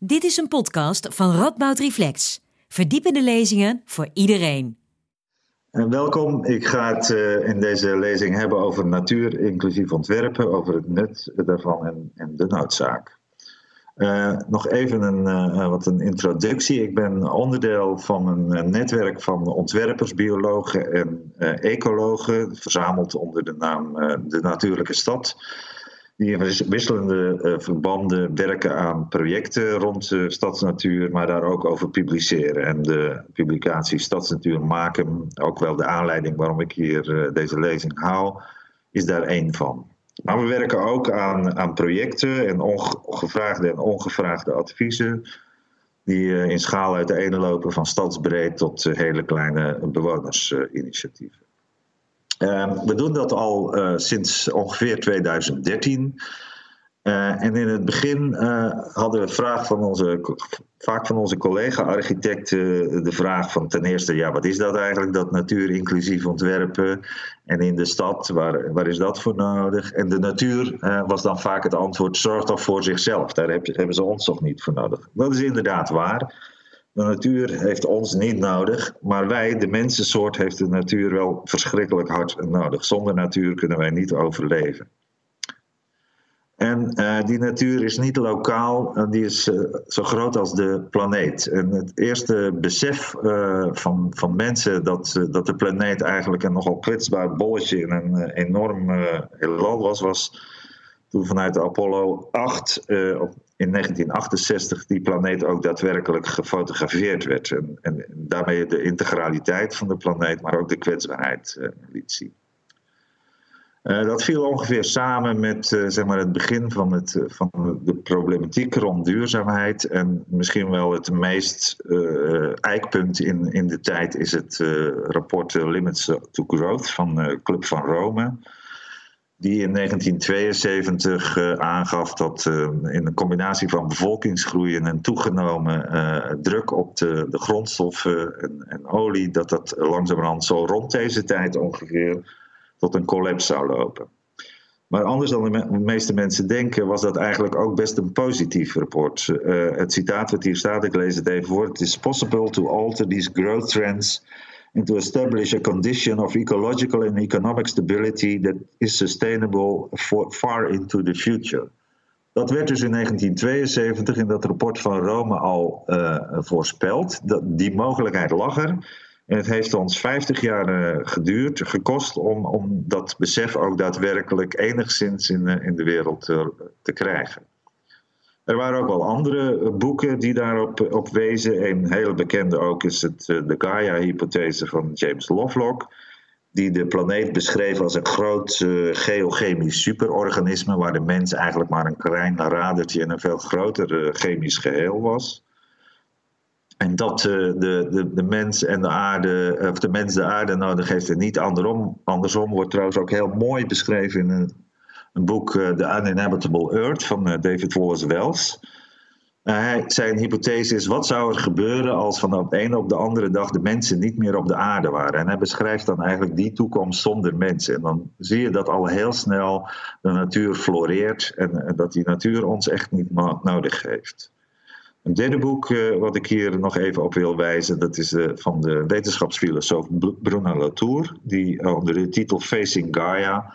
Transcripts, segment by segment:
Dit is een podcast van Radboud Reflex. Verdiepende lezingen voor iedereen. En welkom. Ik ga het uh, in deze lezing hebben over natuur, inclusief ontwerpen, over het nut daarvan en, en de noodzaak. Uh, nog even een, uh, wat een introductie. Ik ben onderdeel van een netwerk van ontwerpers, biologen en ecologen, verzameld onder de naam De Natuurlijke Stad die in wisselende uh, verbanden werken aan projecten rond de stadsnatuur, maar daar ook over publiceren. En de publicatie Stadsnatuur maken, ook wel de aanleiding waarom ik hier uh, deze lezing hou, is daar één van. Maar we werken ook aan, aan projecten en ongevraagde en ongevraagde adviezen, die uh, in schaal uiteenlopen van stadsbreed tot hele kleine bewonersinitiatieven. Ehm, we doen dat al uh, sinds ongeveer 2013. Uh, eh, en in het begin uh, hadden we vraag van onze, vaak van onze collega-architecten de vraag van ten eerste, ja, wat is dat eigenlijk, dat natuur inclusief ontwerpen? En in de stad, waar, waar is dat voor nodig? En de natuur was dan vaak het antwoord, zorg toch voor zichzelf. Daar heb, hebben ze ons toch niet voor nodig. Dat is inderdaad waar. De natuur heeft ons niet nodig, maar wij, de mensensoort, heeft de natuur wel verschrikkelijk hard nodig. Zonder natuur kunnen wij niet overleven. En uh, die natuur is niet lokaal, die is uh, zo groot als de planeet. En het eerste besef van, van mensen dat, dat de planeet eigenlijk een nogal kwetsbaar bolletje in een enorm heelal was, was toen vanuit de Apollo 8 op in 1968 die planeet ook daadwerkelijk gefotografeerd werd. En, en daarmee de integraliteit van de planeet, maar ook de kwetsbaarheid uh, liet zien. Uh, dat viel ongeveer samen met zeg maar het begin van, het, van de problematiek rond duurzaamheid. En misschien wel het meest eikpunt in, in de tijd is het rapport Limits to Growth van Club van Rome die in 1972 uh, eh, aangaf dat uh, in een combinatie van bevolkingsgroei en toegenomen uh, druk op de, de grondstoffen en, en, olie, dat dat langzamerhand zo rond deze tijd ongeveer tot een collapse zou lopen. Maar anders dan de meeste mensen denken, was dat eigenlijk ook best een positief rapport. het citaat wat hier staat, ik lees het even voor: It is possible to alter these growth trends and to establish a condition of ecological and economic stability that is sustainable for far into the future. Dat werd dus in 1972 in dat rapport van Rome al uh, voorspeld. Dat, die mogelijkheid lag er. En het heeft ons 50 jaar uh, geduurd, gekost om, om dat besef ook daadwerkelijk enigszins in, uh, in de wereld te krijgen. Er waren ook wel andere eh, boeken die daarop eh, op wezen. Een hele bekende ook is het, eh, de Gaia-hypothese van James Lovelock. Die de planeet beschreef als een groot geochemisch superorganisme. Waar de mens eigenlijk maar een klein radertje in een veel groter chemisch geheel was. En dat de, de, de mens en de aarde, of de mens de aarde nodig heeft en niet andersom. Andersom wordt trouwens ook heel mooi beschreven in een een boek, uh, The Uninhabitable Earth van uh, David Wallace Wells. Uh, zijn hypothese is: wat zou er gebeuren als van de ene op de andere dag de mensen niet meer op de aarde waren? En hij beschrijft dan eigenlijk die toekomst zonder mensen. En dan zie je dat al heel snel de natuur floreert en, en dat die natuur ons echt niet nodig heeft. Een derde boek wat ik hier nog even op wil wijzen, dat is uh, van de wetenschapsfilosoof Bruno Latour, die onder de titel Facing Gaia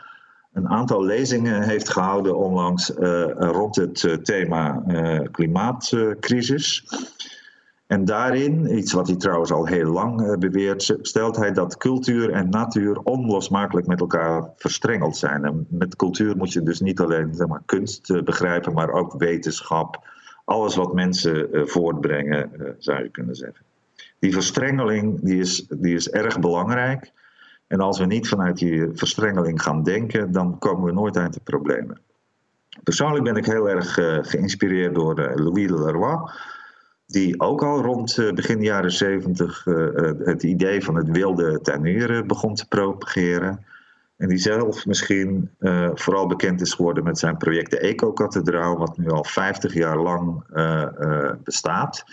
een aantal lezingen heeft gehouden onlangs uh, rond het uh, thema uh, klimaatcrisis. En daarin, iets wat hij trouwens al heel lang beweert, stelt hij dat cultuur en natuur onlosmakelijk met elkaar verstrengeld zijn. En met cultuur moet je dus niet alleen zeg maar, kunst begrijpen, maar ook wetenschap. Alles wat mensen voortbrengen, zou je kunnen zeggen. Die verstrengeling die is, die is erg belangrijk. En als we niet vanuit die verstrengeling gaan denken, dan komen we nooit uit de problemen. Persoonlijk ben ik heel erg uh, geïnspireerd door uh, Louis Leroy, die ook al rond uh, begin jaren 70 het idee van het wilde tuinieren begon te propageren. En die zelf misschien vooral bekend is geworden met zijn project de Eco-kathedraal, wat nu al 50 jaar lang bestaat.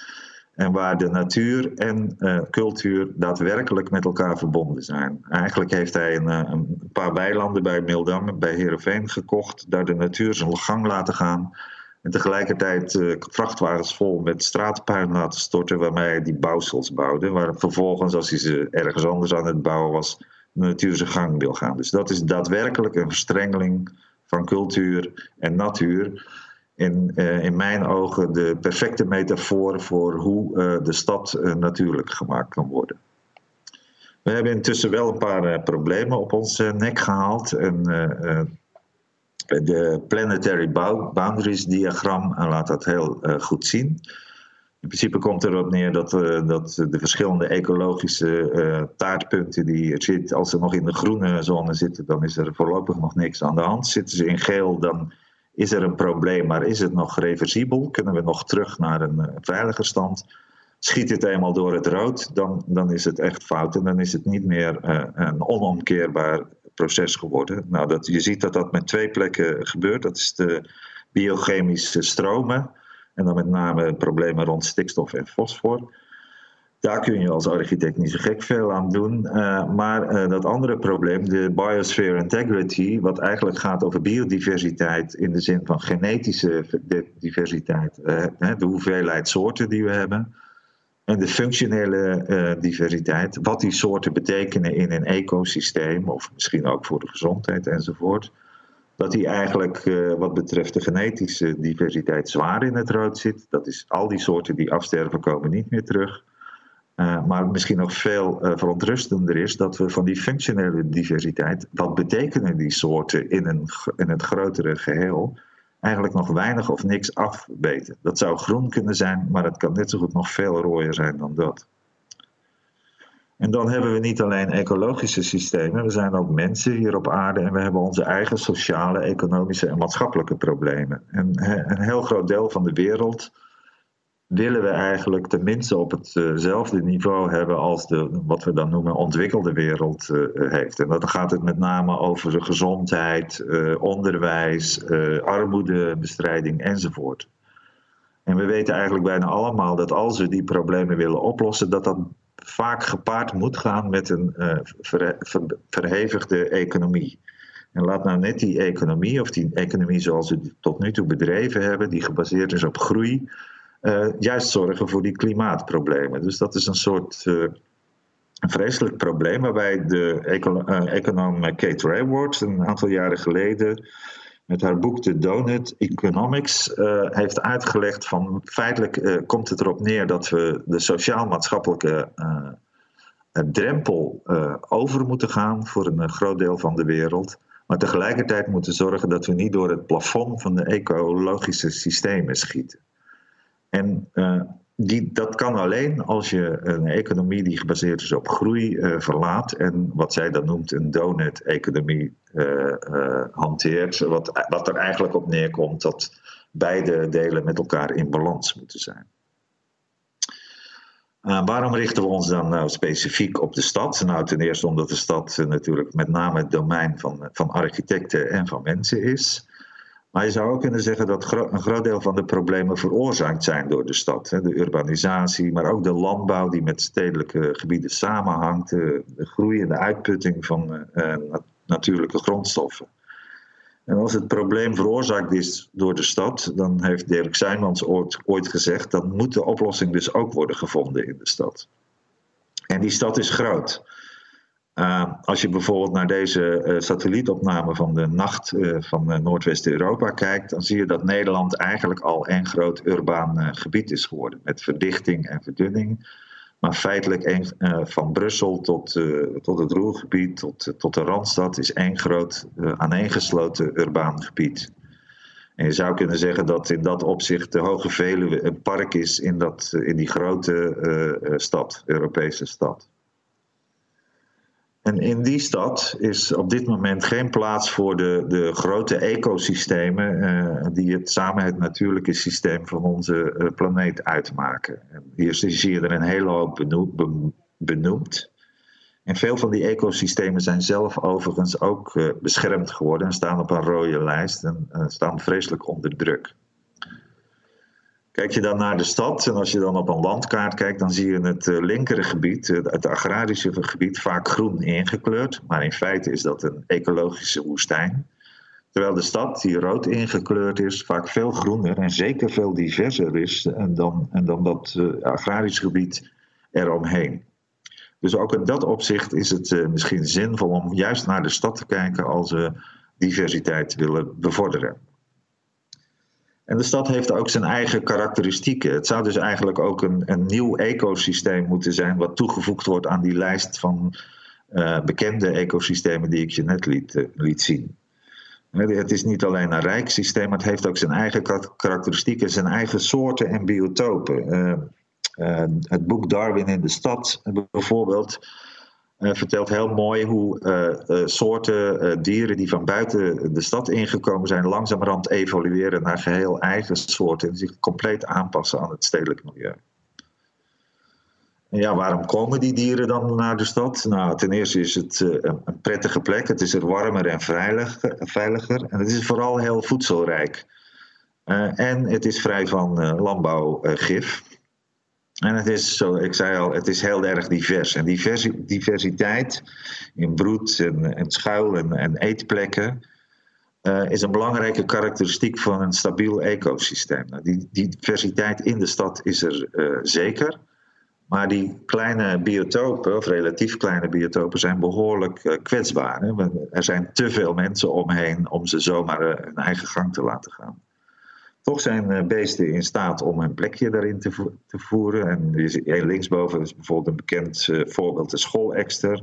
En waar de natuur en uh, cultuur daadwerkelijk met elkaar verbonden zijn. Eigenlijk heeft hij een, eh, een paar weilanden bij Mildam, bij Heerenveen gekocht. Daar de natuur zijn gang laten gaan. En tegelijkertijd uh, vrachtwagens vol met straatpuin laten storten waarmee hij die bouwsels bouwde. Waar vervolgens, als hij ze ergens anders aan het bouwen was, de natuur zijn gang wil gaan. Dus dat is daadwerkelijk een verstrengeling van cultuur en natuur. In, uh, in mijn ogen de perfecte metafoor voor hoe uh, de stad natuurlijk gemaakt kan worden. We hebben intussen wel een paar problemen op ons nek gehaald. En de Planetary Boundaries diagram laat dat heel goed zien. In principe komt erop neer dat, dat de verschillende ecologische taartpunten die er zitten, als ze nog in de groene zone zitten, dan is er voorlopig nog niks aan de hand. Zitten ze in geel, dan is er een probleem, maar is het nog reversibel? Kunnen we nog terug naar een veilige stand? Schiet het eenmaal door het rood, dan, dan is het echt fout en dan is het niet meer een onomkeerbaar proces geworden. Nou, dat, je ziet dat dat met twee plekken gebeurt. Dat is de biochemische stromen. En dan met name problemen rond stikstof en fosfor. Daar kun je als architect niet zo gek veel aan doen. Uh, maar uh, dat andere probleem, de biosphere integrity, wat eigenlijk gaat over biodiversiteit in de zin van genetische diversiteit, uh, de hoeveelheid soorten die we hebben en de functionele diversiteit, wat die soorten betekenen in een ecosysteem, of misschien ook voor de gezondheid enzovoort, dat die eigenlijk wat betreft de genetische diversiteit zwaar in het rood zit. Dat is al die soorten die afsterven komen niet meer terug. Uh, maar misschien nog veel verontrustender is dat we van die functionele diversiteit, wat betekenen die soorten in, een, in het grotere geheel, eigenlijk nog weinig of niks afweten. Dat zou groen kunnen zijn, maar het kan net zo goed nog veel rooier zijn dan dat. En dan hebben we niet alleen ecologische systemen, we zijn ook mensen hier op aarde en we hebben onze eigen sociale, economische en maatschappelijke problemen. En een heel groot deel van de wereld willen we eigenlijk tenminste op hetzelfde niveau hebben als de, wat we dan noemen, ontwikkelde wereld uh, heeft. En dan gaat het met name over de gezondheid, uh, onderwijs, armoedebestrijding enzovoort. En we weten eigenlijk bijna allemaal dat als we die problemen willen oplossen, dat dat vaak gepaard moet gaan met een ver, ver, verhevigde economie. En laat nou net die economie, of die economie zoals we tot nu toe bedreven hebben, die gebaseerd is op groei, juist zorgen voor die klimaatproblemen. Dus dat is een soort een vreselijk probleem waarbij de uh, econoom Kate Raworth een aantal jaren geleden met haar boek The Donut Economics heeft uitgelegd van feitelijk komt het erop neer dat we de sociaal-maatschappelijke drempel over moeten gaan voor een groot deel van de wereld. Maar tegelijkertijd moeten zorgen dat we niet door het plafond van de ecologische systemen schieten. En uh, die, dat kan alleen als je een economie die gebaseerd is op groei uh, verlaat en wat zij dan noemt een donut-economie uh, hanteert. Wat, wat er eigenlijk op neerkomt dat beide delen met elkaar in balans moeten zijn. waarom richten we ons dan nou specifiek op de stad? Nou, ten eerste omdat de stad natuurlijk met name het domein van, van architecten en van mensen is. Maar je zou ook kunnen zeggen dat een groot deel van de problemen veroorzaakt zijn door de stad. De urbanisatie, maar ook de landbouw die met stedelijke gebieden samenhangt. De groei en de uitputting van eh, natuurlijke grondstoffen. En als het probleem veroorzaakt is door de stad, dan heeft Dirk Zijmans ooit, ooit gezegd, dan moet de oplossing dus ook worden gevonden in de stad. En die stad is groot. Uh, als je bijvoorbeeld naar deze uh, satellietopname van de nacht uh, van Noordwest-Europa kijkt, dan zie je dat Nederland eigenlijk al een groot urbaan gebied is geworden. Met verdichting en verdunning. Maar feitelijk van Brussel tot, tot het Roergebied, tot, tot de Randstad, is één groot aaneengesloten urbaan gebied. En je zou kunnen zeggen dat in dat opzicht de Hoge Veluwe een park is in, dat, in die grote stad, Europese stad. En in die stad is op dit moment geen plaats voor de, de grote ecosystemen uh, die het, samen het natuurlijke systeem van onze uh, planeet uitmaken. En hier zie je er een hele hoop benoemd. En veel van die ecosystemen zijn zelf overigens ook uh, beschermd geworden en staan op een rode lijst en staan vreselijk onder druk. Kijk je dan naar de stad en als je dan op een landkaart kijkt, dan zie je het uh, linkere gebied, uh, het agrarische gebied, vaak groen ingekleurd. Maar in feite is dat een ecologische woestijn. Terwijl de stad, die rood ingekleurd is, vaak veel groener en zeker veel diverser is dan, en dan dat uh, agrarisch gebied eromheen. Dus ook in dat opzicht is het misschien zinvol om juist naar de stad te kijken als we diversiteit willen bevorderen. En de stad heeft ook zijn eigen karakteristieken. Het zou dus eigenlijk ook een, een nieuw ecosysteem moeten zijn, wat toegevoegd wordt aan die lijst van uh, bekende ecosystemen die ik je net liet, uh, liet zien. Het is niet alleen een rijk systeem, maar het heeft ook zijn eigen karakteristieken, zijn eigen soorten en biotopen. Uh, het boek Darwin in de stad bijvoorbeeld uh, vertelt heel mooi hoe uh, soorten dieren die van buiten de stad ingekomen zijn, langzamerhand evolueren naar geheel eigen soorten en zich compleet aanpassen aan het stedelijk milieu. En ja, waarom komen die dieren dan naar de stad? Nou, ten eerste is het een prettige plek. Het is er warmer en veiliger. veiliger en het is vooral heel voedselrijk. en het is vrij van landbouwgif. En het is, zo ik zei al, het is heel erg divers. En diversi diversiteit in broed en, schuil en, en eetplekken uh, is een belangrijke karakteristiek van een stabiel ecosysteem. Nou, die, die, diversiteit in de stad is er uh, zeker. Maar die kleine biotopen, of relatief kleine biotopen, zijn behoorlijk uh, kwetsbaar. Hè? Er zijn te veel mensen omheen om ze zomaar hun eigen gang te laten gaan. Toch zijn eh, beesten in staat om een plekje daarin te, te voeren. En linksboven is bijvoorbeeld een bekend uh, voorbeeld, de schoolekster.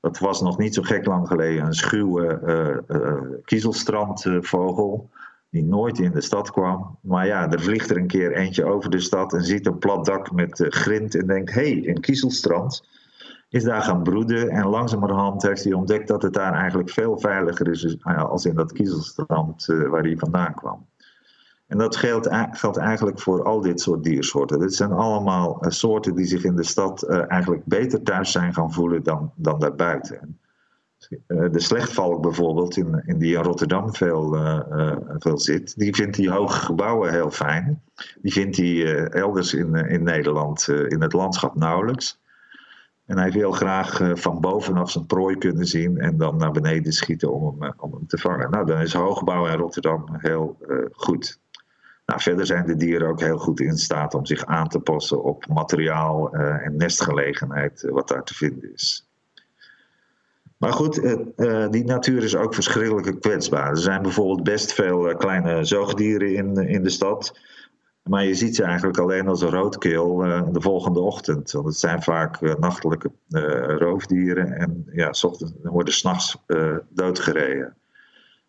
Dat was nog niet zo gek lang geleden een schuwe uh, kiezelstrandvogel. Die nooit in de stad kwam. Maar ja, er vliegt er een keer eentje over de stad en ziet een plat dak met grind en denkt: hé, hey, een kiezelstrand is daar gaan broeden. En langzamerhand heeft hij ontdekt dat het daar eigenlijk veel veiliger is als in dat kiezelstrand waar hij vandaan kwam. En dat geldt, geldt, eigenlijk voor al dit soort diersoorten. Dit zijn allemaal uh, soorten die zich in de stad uh, eigenlijk beter thuis zijn gaan voelen dan, dan daarbuiten. Uh, de slechtvalk bijvoorbeeld, in, in die in Rotterdam veel, veel zit, die vindt die hoge gebouwen heel fijn. Die vindt hij elders in, in Nederland, in het landschap nauwelijks. En hij wil graag van bovenaf zijn prooi kunnen zien en dan naar beneden schieten om hem, om hem te vangen. Nou, dan is hoogbouw in Rotterdam heel goed. Nou, verder zijn de dieren ook heel goed in staat om zich aan te passen op materiaal uh, en nestgelegenheid uh, wat daar te vinden is. Maar goed, uh, die natuur is ook verschrikkelijk kwetsbaar. Er zijn bijvoorbeeld best veel kleine zoogdieren in, in de stad. Maar je ziet ze eigenlijk alleen als een roodkeel de volgende ochtend. Want het zijn vaak nachtelijke roofdieren en ja, ochtends, worden s'nachts doodgereden.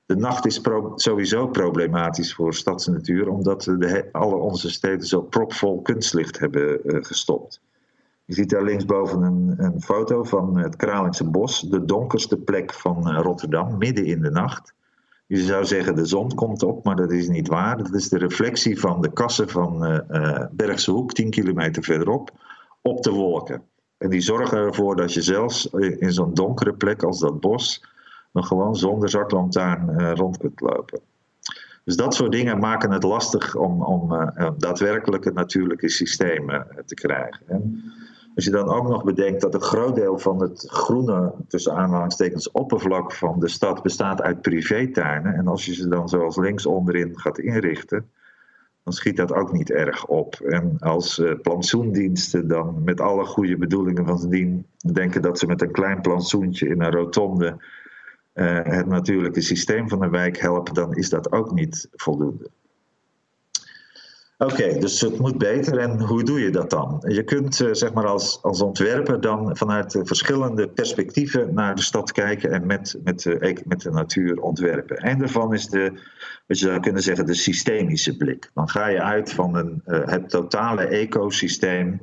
De nacht is sowieso problematisch voor stadsnatuur, omdat de, alle onze steden zo propvol kunstlicht hebben uh, gestopt. Je ziet daar linksboven een, een foto van het Kralingse Bos, de donkerste plek van uh, Rotterdam, midden in de nacht. Je zou zeggen de zon komt op, maar dat is niet waar. Dat is de reflectie van de kassen van uh, Bergse Hoek, 10 kilometer verderop, op de wolken. En die zorgen ervoor dat je zelfs in zo'n donkere plek als dat bos nog gewoon zonder zaklantaarn uh, rond kunt lopen. Dus dat soort dingen maken het lastig om, om daadwerkelijke natuurlijke systemen te krijgen. En als je dan ook nog bedenkt dat een groot deel van het groene, tussen aanhalingstekens, oppervlak van de stad bestaat uit privétuinen. En als je ze dan zoals links onderin gaat inrichten, dan schiet dat ook niet erg op. En als uh, plantsoendiensten dan met alle goede bedoelingen van dien denken dat ze met een klein plantsoentje in een rotonde uh, het natuurlijke systeem van de wijk helpen, dan is dat ook niet voldoende. Oké, dus het moet beter. En hoe doe je dat dan? Je kunt uh, zeg maar als, als ontwerper dan vanuit verschillende perspectieven naar de stad kijken en met, met, de, met de natuur ontwerpen. Een daarvan is de, wat je zou kunnen zeggen, de systemische blik. Dan ga je uit van een, uh, het totale ecosysteem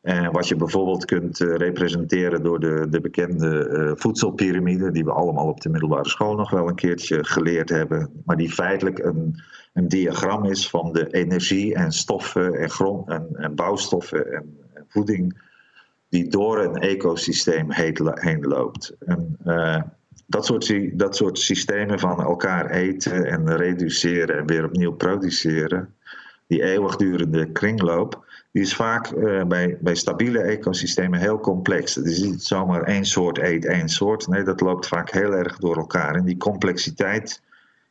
eh, wat je bijvoorbeeld kunt uh, representeren door de, de bekende uh, voedselpyramide, die we allemaal op de middelbare school nog wel een keertje geleerd hebben, maar die feitelijk een, een diagram is van de energie en stoffen en, grond, en, en bouwstoffen en, en, voeding die door een ecosysteem heen loopt. En, dat, soort, dat soort systemen van elkaar eten en reduceren en weer opnieuw produceren, die eeuwigdurende kringloop die is vaak uh, bij, bij stabiele ecosystemen heel complex. Het is niet zomaar één soort eet één soort. Nee, dat loopt vaak heel erg door elkaar. En die complexiteit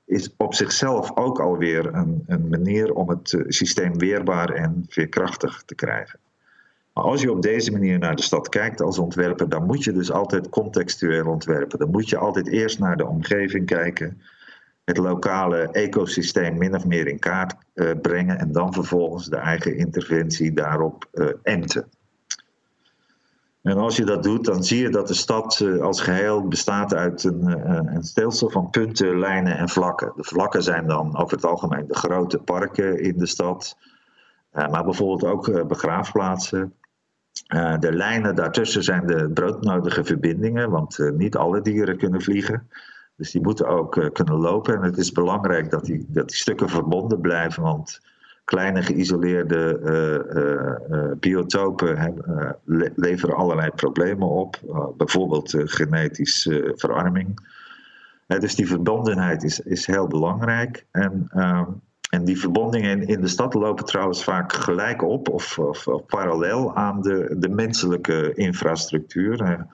is op zichzelf ook alweer een, een manier om het systeem weerbaar en veerkrachtig te krijgen. Maar als je op deze manier naar de stad kijkt als ontwerper, dan moet je dus altijd contextueel ontwerpen. Dan moet je altijd eerst naar de omgeving kijken, het lokale ecosysteem min of meer in kaart uh, brengen en dan vervolgens de eigen interventie daarop uh, enten. En als je dat doet, dan zie je dat de stad uh, als geheel bestaat uit een, een, stelsel van punten, lijnen en vlakken. De vlakken zijn dan over het algemeen de grote parken in de stad, maar bijvoorbeeld ook begraafplaatsen, de lijnen daartussen zijn de broodnodige verbindingen, want niet alle dieren kunnen vliegen. Dus die moeten ook uh, kunnen lopen. En het is belangrijk dat die, dat die stukken verbonden blijven, want kleine geïsoleerde biotopen le leveren allerlei problemen op, bijvoorbeeld genetische verarming. dus die verbondenheid is, is heel belangrijk. En ehm, en die verbondingen in de stad lopen trouwens vaak gelijk op of, of, of parallel aan de, de menselijke infrastructuur.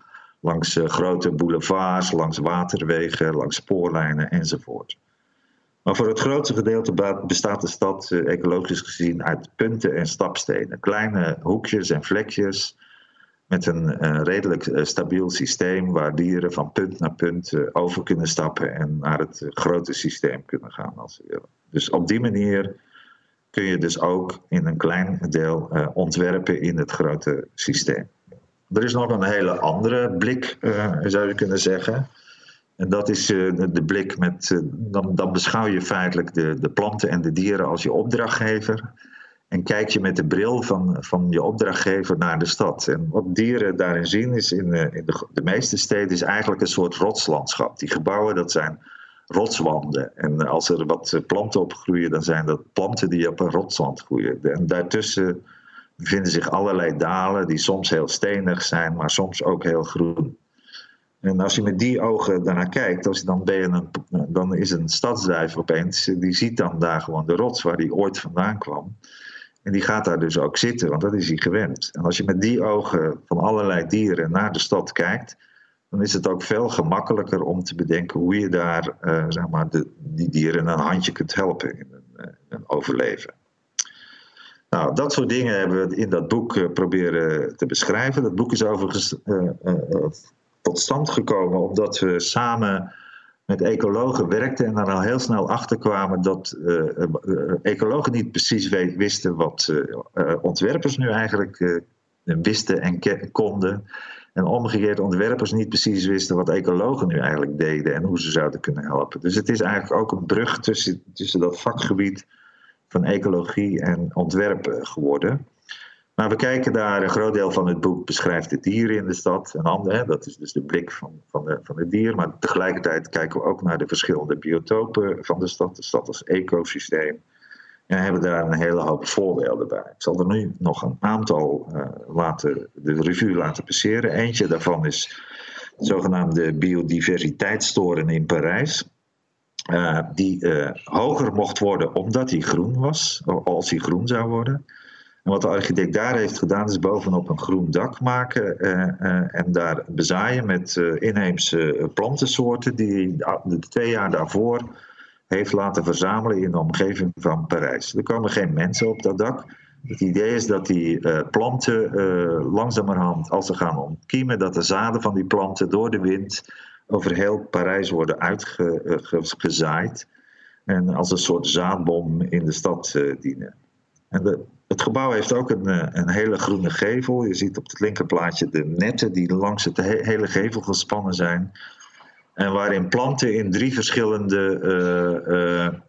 Langs uh, grote boulevards, langs waterwegen, langs spoorlijnen enzovoort. Maar voor het grootste gedeelte bestaat de stad uh, ecologisch gezien uit punten en stapstenen. Kleine hoekjes en vlekjes met een uh, redelijk stabiel systeem waar dieren van punt naar punt over kunnen stappen en naar het grote systeem kunnen gaan als. Dus op die manier kun je dus ook in een klein deel ontwerpen in het grote systeem. Er is nog een hele andere blik, uh, zou je kunnen zeggen. En dat is uh, de, blik met, dan, dan, beschouw je feitelijk de, de planten en de dieren als je opdrachtgever. En kijk je met de bril van, van je opdrachtgever naar de stad. En wat dieren daarin zien is in, in de, de meeste steden is eigenlijk een soort rotslandschap. Die gebouwen dat zijn rotswanden. En als er wat planten op groeien, dan zijn dat planten die op een rotswand groeien. En daartussen bevinden zich allerlei dalen die soms heel stenig zijn, maar soms ook heel groen. En als je met die ogen daarnaar kijkt, als je dan, ben je dan is een stadsduif opeens, die ziet dan daar gewoon de rots waar die ooit vandaan kwam. En die gaat daar dus ook zitten, want dat is hij gewend. En als je met die ogen van allerlei dieren naar de stad kijkt, dan is het ook veel gemakkelijker om te bedenken hoe je daar uh, zeg maar de, die dieren een handje kunt helpen in uh, overleven. Nou, dat soort dingen hebben we in dat boek uh, proberen te beschrijven. Dat boek is overigens tot stand gekomen omdat we samen met ecologen werkten en daar al heel snel achter kwamen dat ecologen niet precies wisten wat ontwerpers nu eigenlijk wisten en konden. En omgekeerd ontwerpers niet precies wisten wat ecologen nu eigenlijk deden en hoe ze zouden kunnen helpen. Dus het is eigenlijk ook een brug tussen, tussen dat vakgebied van ecologie en ontwerpen geworden. Maar we kijken daar, een groot deel van het boek beschrijft de dieren in de stad. Een ander, dat is dus de blik van, van, de, van het dier. Maar tegelijkertijd kijken we ook naar de verschillende biotopen van de stad. De stad als ecosysteem. En hebben daar een hele hoop voorbeelden bij. Ik zal er nu nog een aantal uh, laten, de revue laten passeren. Eentje daarvan is de zogenaamde biodiversiteitstoren in Parijs. Uh, die uh, hoger mocht worden omdat hij groen was, als hij groen zou worden. En wat de architect daar heeft gedaan, is bovenop een groen dak maken en daar bezaaien met inheemse plantensoorten die de twee jaar daarvoor heeft laten verzamelen in de omgeving van Parijs. Er komen geen mensen op dat dak. Het idee is dat die planten langzamerhand, als ze gaan ontkiemen, dat de zaden van die planten door de wind over heel Parijs worden uitgezaaid. En als een soort zaadbom in de stad uh, dienen. En het gebouw heeft ook een, een, hele groene gevel. Je ziet op het linkerplaatje de netten die langs het hele gevel gespannen zijn. En waarin planten in drie verschillende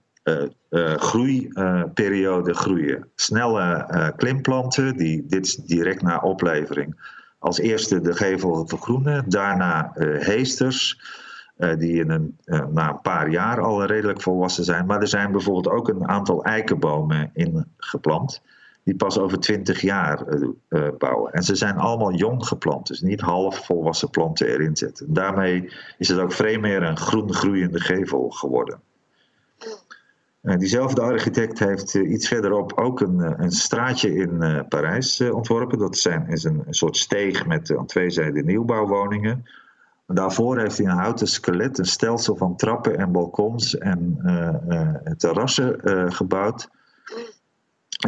groeiperioden groeien. Snelle klimplanten, die dit direct na oplevering als eerste de gevel vergroenen. Daarna heesters, die in een, na een paar jaar al redelijk volwassen zijn. Maar er zijn bijvoorbeeld ook een aantal eikenbomen ingeplant die pas over 20 jaar bouwen. En ze zijn allemaal jong geplant, dus niet half volwassen planten erin zetten. Daarmee is het ook veel meer een groen groeiende gevel geworden. Uh, diezelfde architect heeft iets verderop ook een, een straatje in Parijs ontworpen. Dat zijn, is een, een soort steeg met aan twee zijden nieuwbouwwoningen. Daarvoor heeft hij een houten skelet, een stelsel van trappen en balkons en terrassen gebouwd.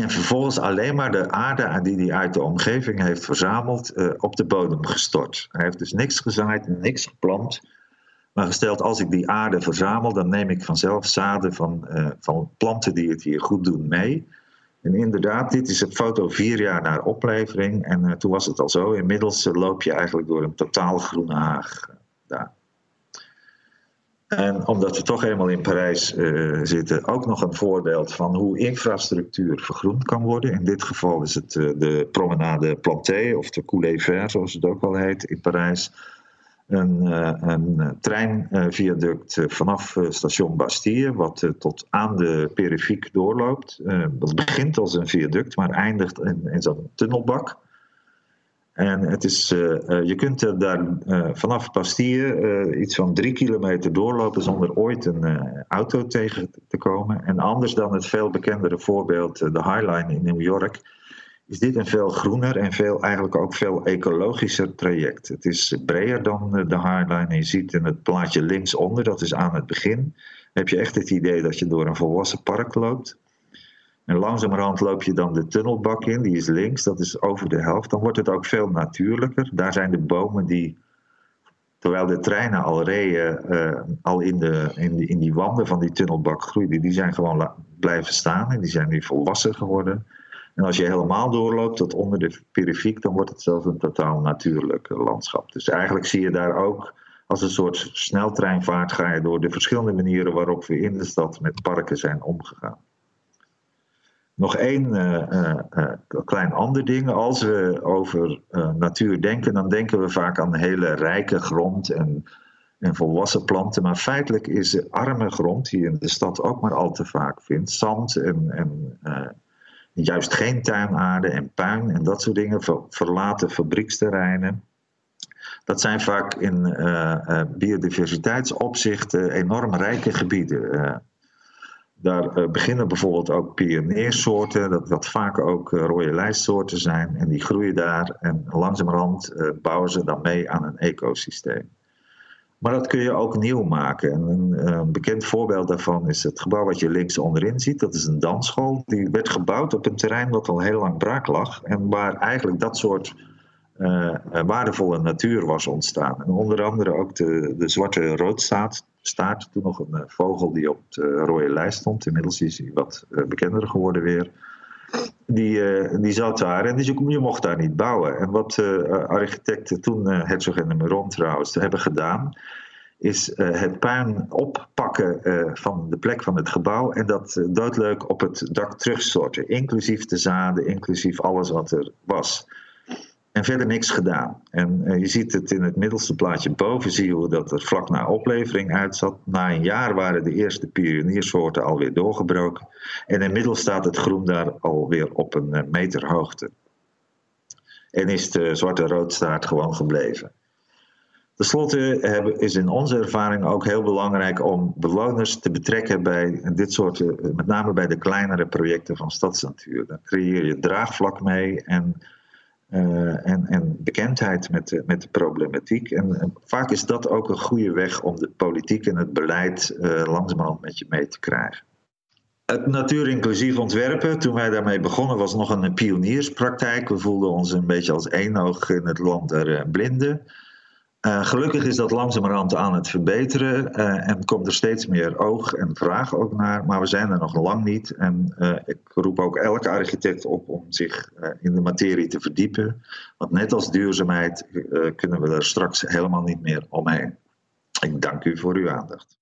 En vervolgens alleen maar de aarde die hij uit de omgeving heeft verzameld, op de bodem gestort. Hij heeft dus niks gezaaid, niks geplant. Maar gesteld, als ik die aarde verzamel, dan neem ik vanzelf zaden van, van planten die het hier goed doen mee. En inderdaad, dit is een foto vier jaar na oplevering. En uh, toen was het al zo. Inmiddels uh, loop je eigenlijk door een totaal groene haag daar. En omdat we toch eenmaal in Parijs zitten, ook nog een voorbeeld van hoe infrastructuur vergroend kan worden. In dit geval is het de promenade Planté, of de Coulée Vert, zoals het ook wel heet in Parijs een, eh, een treinviaduct eh, vanaf eh, station Bastille, wat tot aan de perifiek doorloopt. dat begint als een viaduct, maar eindigt in, in zo'n tunnelbak. En het is, je kunt daar vanaf Bastille iets van drie kilometer doorlopen zonder ooit een auto tegen te komen. En anders dan het veel bekendere voorbeeld, de High Line in New York, is dit een veel groener en veel, eigenlijk ook veel ecologischer traject. Het is breder dan de Highline. Je ziet in het plaatje linksonder, dat is aan het begin, heb je echt het idee dat je door een volwassen park loopt. En langzamerhand loop je dan de tunnelbak in, die is links, dat is over de helft. Dan wordt het ook veel natuurlijker. Daar zijn de bomen die, terwijl de treinen al reden, uh, al in, de, in, in die wanden van die tunnelbak groeiden, die zijn gewoon blijven staan en die zijn nu volwassen geworden. En als je helemaal doorloopt tot onder de perifiek, dan wordt het zelfs een totaal natuurlijk landschap. Dus eigenlijk zie je daar ook als een soort sneltreinvaart ga je door de verschillende manieren waarop we in de stad met parken zijn omgegaan. Nog één uh, uh, klein ander ding. Als we over natuur denken, dan denken we vaak aan hele rijke grond en, en volwassen planten. Maar feitelijk is de arme grond, die je in de stad ook maar al te vaak vindt, zand en, en juist geen tuinaarde en puin en dat soort dingen, verlaten fabrieksterreinen. Dat zijn vaak in uh, biodiversiteitsopzicht enorm rijke gebieden. Uh, daar beginnen bijvoorbeeld ook pioniersoorten, dat wat vaak ook rode lijstsoorten zijn. En die groeien daar en langzamerhand bouwen ze dan mee aan een ecosysteem. Maar dat kun je ook nieuw maken. En een, een, eh, bekend voorbeeld daarvan is het gebouw wat je links onderin ziet. Dat is een dansschool. Die werd gebouwd op een terrein wat al heel lang braak lag. En waar eigenlijk dat soort uh, waardevolle natuur was ontstaan. En onder andere ook de, de zwarte roodstaart. Staart, toen nog een vogel die op de rode lijst stond. Inmiddels is hij wat bekender geworden weer die, uh, die zat daar en dus je, mocht daar niet bouwen. En wat uh, architecten toen, uh, Herzog en de Meron trouwens, hebben gedaan, is het puin oppakken van de plek van het gebouw en dat doodleuk op het dak terugstorten, inclusief de zaden, inclusief alles wat er was. En verder niks gedaan. En uh, je ziet het in het middelste plaatje boven, zie je hoe dat er vlak na oplevering uitzat. Na een jaar waren de eerste pioniersoorten alweer doorgebroken. En inmiddels staat het groen daar alweer op een uh, meter hoogte. En is de zwarte roodstaart gewoon gebleven. Ten slotte is in onze ervaring ook heel belangrijk om bewoners te betrekken bij dit soort, eh, met name bij de kleinere projecten van stadsnatuur. Dan creëer je draagvlak mee en uh, en, en, bekendheid met de, met de problematiek. En, vaak is dat ook een goede weg om de politiek en het beleid uh, langzamerhand met je mee te krijgen. Het natuurinclusief ontwerpen, toen wij daarmee begonnen, was nog een pionierspraktijk. We voelden ons een beetje als oog in het land der uh, blinden. Uh, gelukkig is dat langzamerhand aan het verbeteren uh, en komt er steeds meer oog en vraag ook naar, maar we zijn er nog lang niet. En uh, ik roep ook elke architect op om zich in de materie te verdiepen, want net als duurzaamheid kunnen we er straks helemaal niet meer omheen. Ik dank u voor uw aandacht.